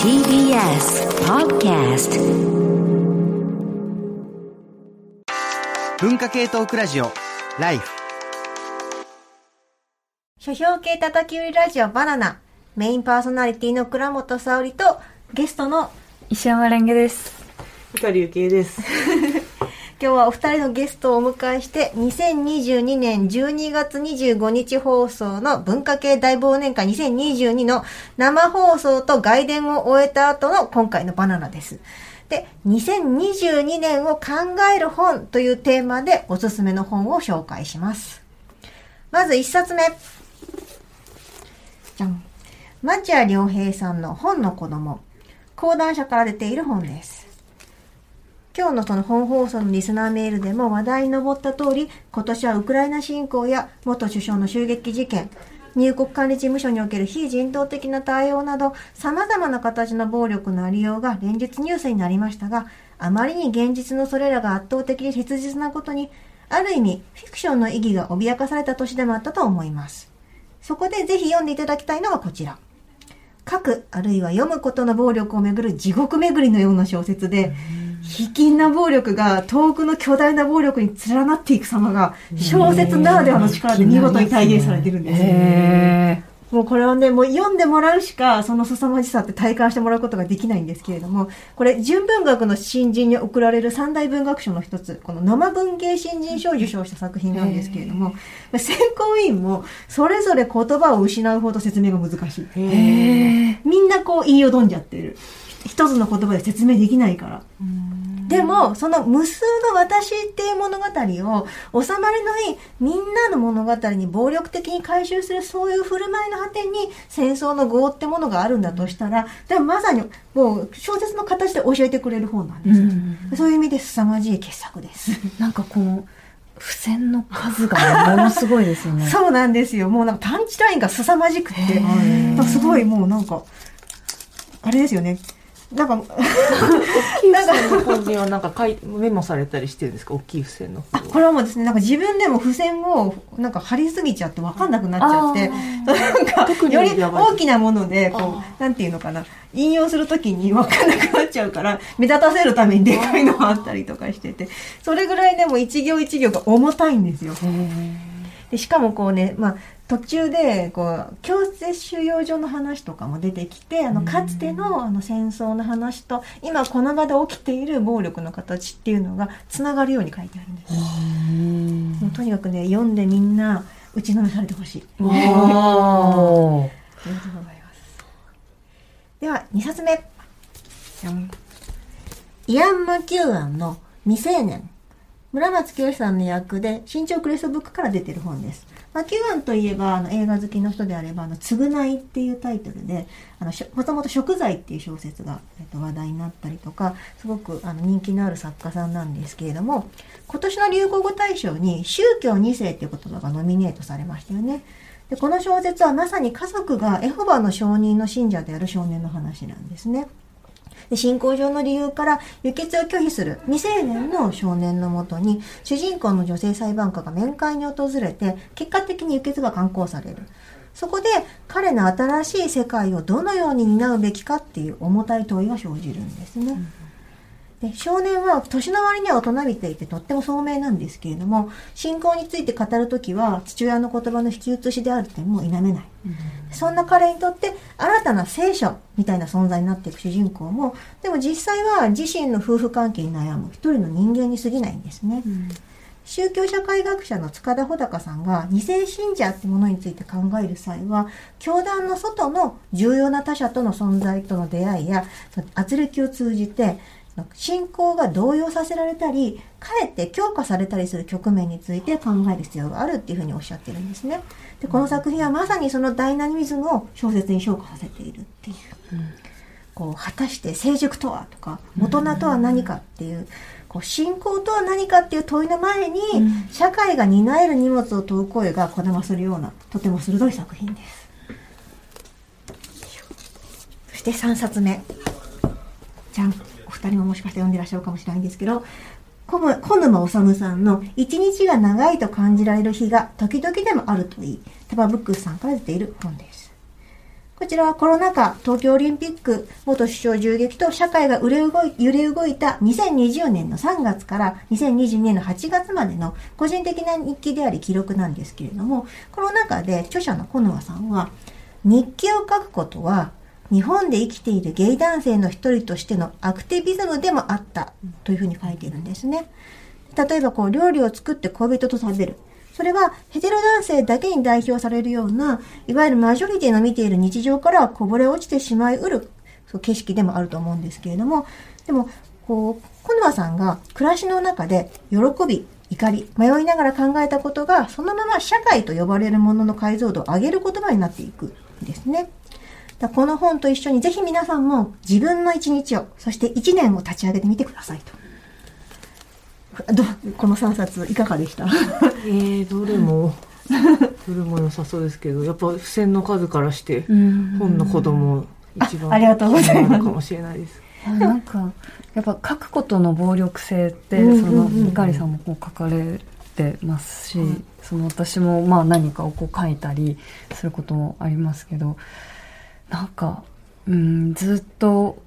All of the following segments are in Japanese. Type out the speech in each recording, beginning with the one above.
TBS Podcast 文化系トークラジオライフ書評系叩き売りラジオバナナ。メインパーソナリティの倉本沙織とゲストの石山レンゲです。光ゆきえです。今日はお二人のゲストをお迎えして2022年12月25日放送の文化系大忘年会2022の生放送と外伝を終えた後の今回のバナナです。で、2022年を考える本というテーマでおすすめの本を紹介します。まず一冊目。じゃん。町谷良平さんの本の子供。講談社から出ている本です。今日のその本放送のリスナーメールでも話題に上った通り、今年はウクライナ侵攻や元首相の襲撃事件、入国管理事務所における非人道的な対応など、様々な形の暴力のありようが連日ニュースになりましたが、あまりに現実のそれらが圧倒的で切実なことに、ある意味、フィクションの意義が脅かされた年でもあったと思います。そこでぜひ読んでいただきたいのがこちら。書く、あるいは読むことの暴力をめぐる地獄巡りのような小説で、卑近な暴力が遠くの巨大な暴力に連なっていく様が、小説ならではの力で見事に体現されてるんです。へもうこれはね、もう読んでもらうしか、その凄まじさって体感してもらうことができないんですけれども、これ、純文学の新人に贈られる三大文学賞の一つ、この生文芸新人賞を受賞した作品なんですけれども、選考委員も、それぞれ言葉を失うほど説明が難しい。みんなこう言いよどんじゃってる。一つの言葉で説明できないから。でも、その無数の私っていう物語を収まりのいいみんなの物語に暴力的に回収するそういう振る舞いの果てに戦争の業ってものがあるんだとしたら、でもまさにもう小説の形で教えてくれる本なんです。そういう意味で凄まじい傑作です。なんかこの、付箋の数がものすごいですよね。そうなんですよ。もうなんかパンチラインが凄まじくて、すごいもうなんか、あれですよね。なんか、なんかの本にはなんか書いメモされたりしてるんですか？大きい付箋の方あこれはもうですね、なんか自分でも付箋をなんか貼りすぎちゃって分かんなくなっちゃって、なんかより大きなもので、こう、なんていうのかな、引用するときに分かんなくなっちゃうから、目立たせるためにでかいのがあったりとかしてて、それぐらいでも一行一行が重たいんですよ。でしかもこうね、まあ、途中でこう強制収容所の話とかも出てきてあのかつてのあの戦争の話と今この場で起きている暴力の形っていうのがつながるように書いてあるんです。もうとにかくね読んでみんな打ちのめされてほしい。ありがとうございます。では2冊目。イアン・マキューアンの未成年。村松清さんの役で、新潮クレストブックから出てる本です。マキュといえば、あの映画好きの人であれば、あの、償いっていうタイトルで、あの、もともと食材っていう小説が、えっと、話題になったりとか、すごくあの人気のある作家さんなんですけれども、今年の流行語大賞に宗教2世っていう言葉がノミネートされましたよね。で、この小説はまさに家族がエホバの証人の信者である少年の話なんですね。で信仰上の理由から輸血を拒否する未成年の少年のもとに主人公の女性裁判官が面会に訪れて結果的に輸血が刊行されるそこで彼の新しい世界をどのように担うべきかっていう重たい問いが生じるんですね。で少年は年の割には大人びていてとっても聡明なんですけれども信仰について語るときは父親の言葉の引き写しである点も否めない、そんな彼にとって新たな聖書みたいな存在になっていく主人公もでも実際は自身の夫婦関係に悩む一人の人間に過ぎないんですね、宗教社会学者の塚田穂高さんが二世信者ってものについて考える際は教団の外の重要な他者との存在との出会いや圧力を通じて信仰が動揺させられたりかえって強化されたりする局面について考える必要があるっていうふうにおっしゃってるんですね。でこの作品はまさにそのダイナミズムを小説に昇華させているっていう。こう果たして成熟とはとか大人とは何かっていうこう信仰とは何かっていう問いの前に、社会が担える荷物を問う声がこだまするようなとても鋭い作品ですそして3冊目じゃん二人ももしかして読んでらっしゃるかもしれないんですけど小沼治さんの「一日が長いと感じられる日が時々でもあるといい」タバブックスさんから出ている本です。こちらはコロナ禍、東京オリンピック、元首相銃撃と社会が揺れ動い揺れ動いた2020年の3月から2022年の8月までの個人的な日記であり記録なんですけれども、この中で著者の小沼さんは、日記を書くことは、日本で生きているゲイ男性の一人としてのアクティビズムでもあったというふうに書いているんですね。例えばこう料理を作って恋人と食べる。それはヘテロ男性だけに代表されるような、いわゆるマジョリティの見ている日常からこぼれ落ちてしまいうる景色でもあると思うんですけれども、でも、こう、小沼さんが暮らしの中で喜び、怒り、迷いながら考えたことが、そのまま社会と呼ばれるものの解像度を上げる言葉になっていくんですね。だこの本と一緒にぜひ皆さんも自分の一日を、そして一年を立ち上げてみてくださいと。どこの3冊いかがでした？えー、どれも どれも良さそうですけどやっぱ付箋の数からして本の子供一番あありがとうございます。かもしれないです。なんかやっぱ書くことの暴力性って、そのみかりさんもこう書かれてますし、その私もまあ何かをこう書いたりすることもありますけどなんか、うん、ずっと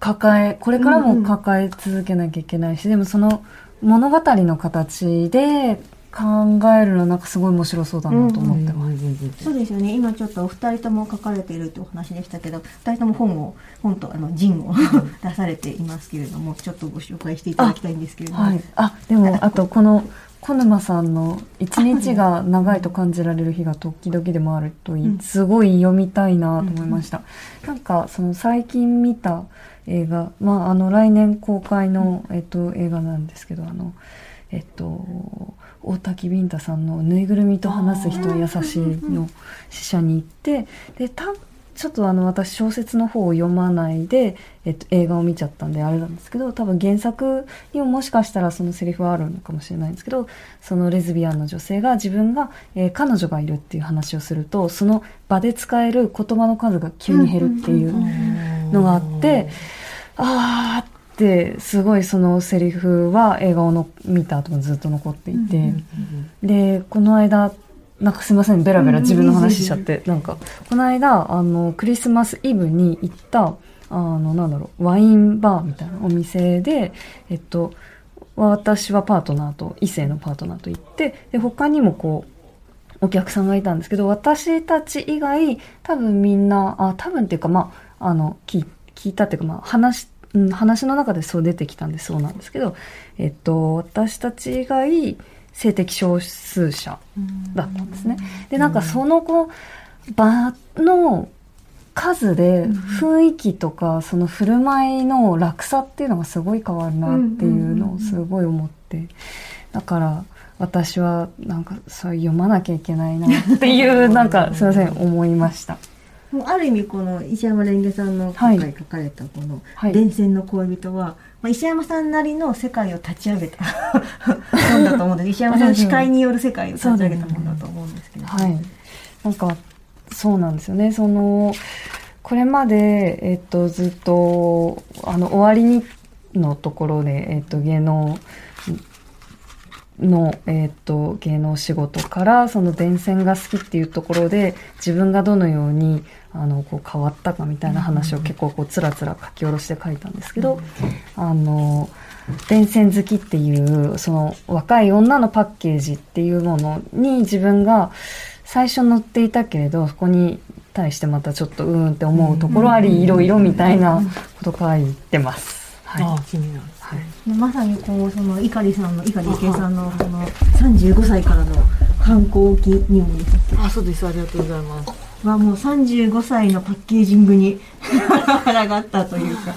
抱えこれからも抱え続けなきゃいけないし、でもその物語の形で考えるのなんかすごい面白そうだなと思ってます。そうですよね。今ちょっとお二人とも書かれているってお話でしたけど二人とも本を本とあのジンを 出されていますけれどもちょっとご紹介していただきたいんですけれども、はい、あでもあとこの小沼さんの一日が長いと感じられる日が時々でもあるといい、うん。すごい読みたいなと思いました、なんかその最近見た映画まああの来年公開の、えっと、映画なんですけどあのえっと大滝ビンタさんの「ぬいぐるみと話す人は優しい」の試写に行ってでたちょっとあの私小説の方を読まないで、えっと、映画を見ちゃったんであれなんですけど多分原作にももしかしたらそのセリフはあるのかもしれないんですけどそのレズビアンの女性が自分が、えー彼女がいるっていう話をするとその場で使える言葉の数が急に減るっていうのがあって、あーってすごいそのセリフは映画をの見た後もずっと残っていて、でこの間なんかすいませんベラベラ自分の話しちゃって、なんか。この間あのクリスマスイブに行ったあのなんだろうワインバーみたいなお店でえっと私はパートナーと異性のパートナーと行ってで他にもこうお客さんがいたんですけど私たち以外多分みんなあ多分っていうかまああの聞い聞いたっていうかまあ話うん話の中でそう出てきたんでそうなんですけど、えっと、私たち以外性的少数者だったんですね。でなんかそのこう場の数で雰囲気とかその振る舞いの落差っていうのがすごい変わるなっていうのをすごい思ってだから私はなんかそう読まなきゃいけないなっていうなんかすいません思いました。ある意味この石山レンゲさんのはい今回書かれたこのはい「伝線の恋人は」まあ、石山さんなりの世界を立ち上げた 本だと思うんです石山さんの視界による世界を立ち上げた本だと思うんですけど、はい。なんか、そうなんですよね。その、これまで、えっと、ずっと、あの、終わりにのところで、えっと、芸能の、えっと、芸能仕事から、その電線が好きっていうところで、自分がどのように、あの、こう変わったかみたいな話を結構こう、つらつら書き下ろして書いたんですけど、あの、電線好きっていう、その若い女のパッケージっていうものに自分が最初載っていたけれど、そこに対してまたちょっとうーんって思うところあり、いろいろみたいなこと書いてます。はい。ああ気になる。はいでまさにこうその碇さんの碇池さんのこの35歳からの反抗期入門ですあそうですありがとうございます。はもう35歳のパッケージングに 抗ったというか。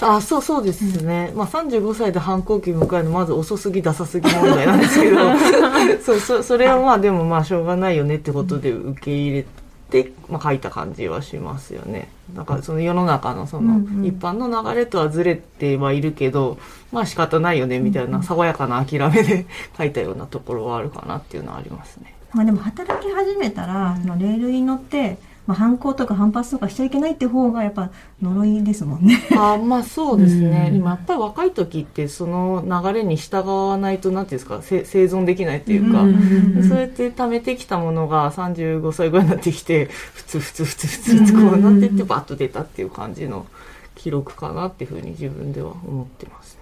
あそうそうですね、まあ、35歳で反抗期迎えるのまず遅すぎダサすぎ問題なんですけど。そうそそれはまあでもまあしょうがないよねってことで受け入れて、まあ、書いた感じはしますよね。だからその世の中のその一般の流れとはずれてはいるけど、まあ仕方ないよねみたいな爽やかな諦めで書いたようなところはあるかなっていうのはありますね。まあでも働き始めたらそのレールに乗ってまあ、反抗とか反発とかしちゃいけないって方がやっぱ呪いですもんね。あまあそうですね、うん。でもやっぱり若い時ってその流れに従わないとなんていうんですかせ生存できないっていうか、うんそうやって貯めてきたものが35歳ぐらいになってきてふつふつふつふつってこうなってってバッと出たっていう感じの記録かなっていうふうに自分では思ってますね。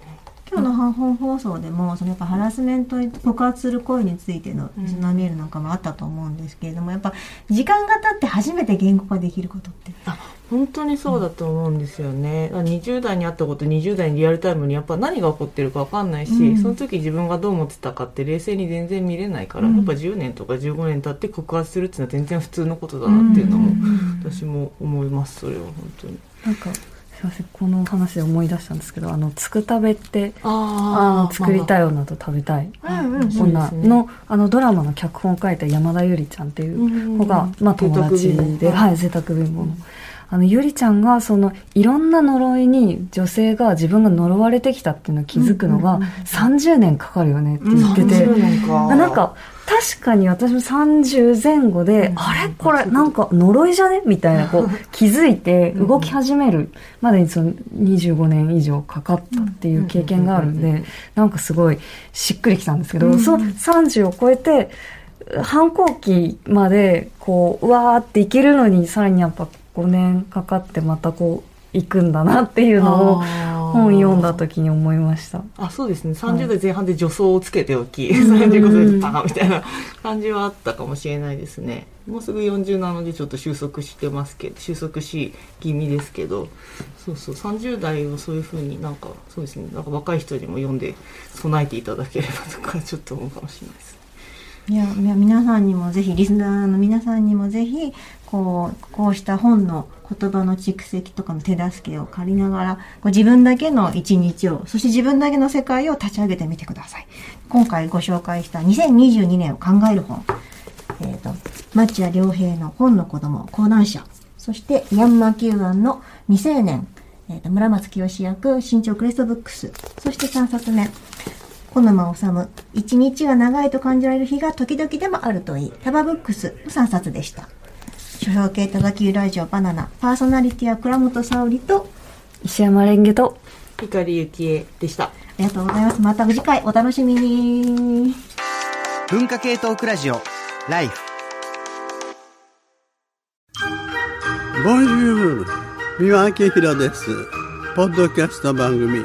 今日の本放送でもそのやっぱハラスメント告発する声についてのリスナールなんかもあったと思うんですけれどもやっぱ時間が経って初めて言語化できることって。本当にそうだと思うんですよね、20代にあったこと20代にリアルタイムにやっぱ何が起こってるか分かんないし、うん。その時自分がどう思ってたかって冷静に全然見れないから、うん。やっぱ10年とか15年経って告発するっていうのは全然普通のことだなっていうのも、私も思いますそれは本当になんかすいませんこの話で思い出したんですけどあのつくたべってああ作りたい、い女と食べたい。女のあのドラマの脚本を書いた山田ゆりちゃんっていう子が、まあ、友達で、はい、贅沢貧乏の。あのゆりちゃんがそのいろんな呪いに女性が自分が呪われてきたっていうのを気づくのが30年かかるよねって言ってて、30年か。なんか確かに私も30前後で、あれ？これなんか呪いじゃね？みたいなこう 気づいて動き始めるまでにその25年以上かかったっていう経験があるんで、なんかすごいしっくりきたんですけど、その30を超えて反抗期までこううわーっていけるのにさらにやっぱ5年かかってまたこう行くんだなっていうのを本読んだ時に思いました。あそうですね。30代前半で助走をつけておき、35歳でパカンみたいな感じはあったかもしれないですね。もうすぐ40なのでちょっと収束してますけど収束し気味ですけどそうそう。30代をそういうふうになんかそうですね。なんか若い人にも読んで備えていただければとかちょっと思うかもしれないですいやいや皆さんにもぜひリスナーの皆さんにもぜひこうこうした本の言葉の蓄積とかの手助けを借りながらこう自分だけの一日をそして自分だけの世界を立ち上げてみてください。今回ご紹介した2022年を考える本。えー、と町谷良平の本の子供講談社。そしてヤンマーキューアンの未成年、えー、と村松清役新潮クレストブックス。そして3冊目。小沼治一日が長いと感じられる日が時々でもあるといい。タバブックスの3冊でした。書評系ただきラジオバナナ。パーソナリティは倉本沙織と石山レンゲと光幸恵でした。ありがとうございます。また次回お楽しみに。文化系トークラジオライフ。ボンジュール三輪明宏です。ポッドキャスト番組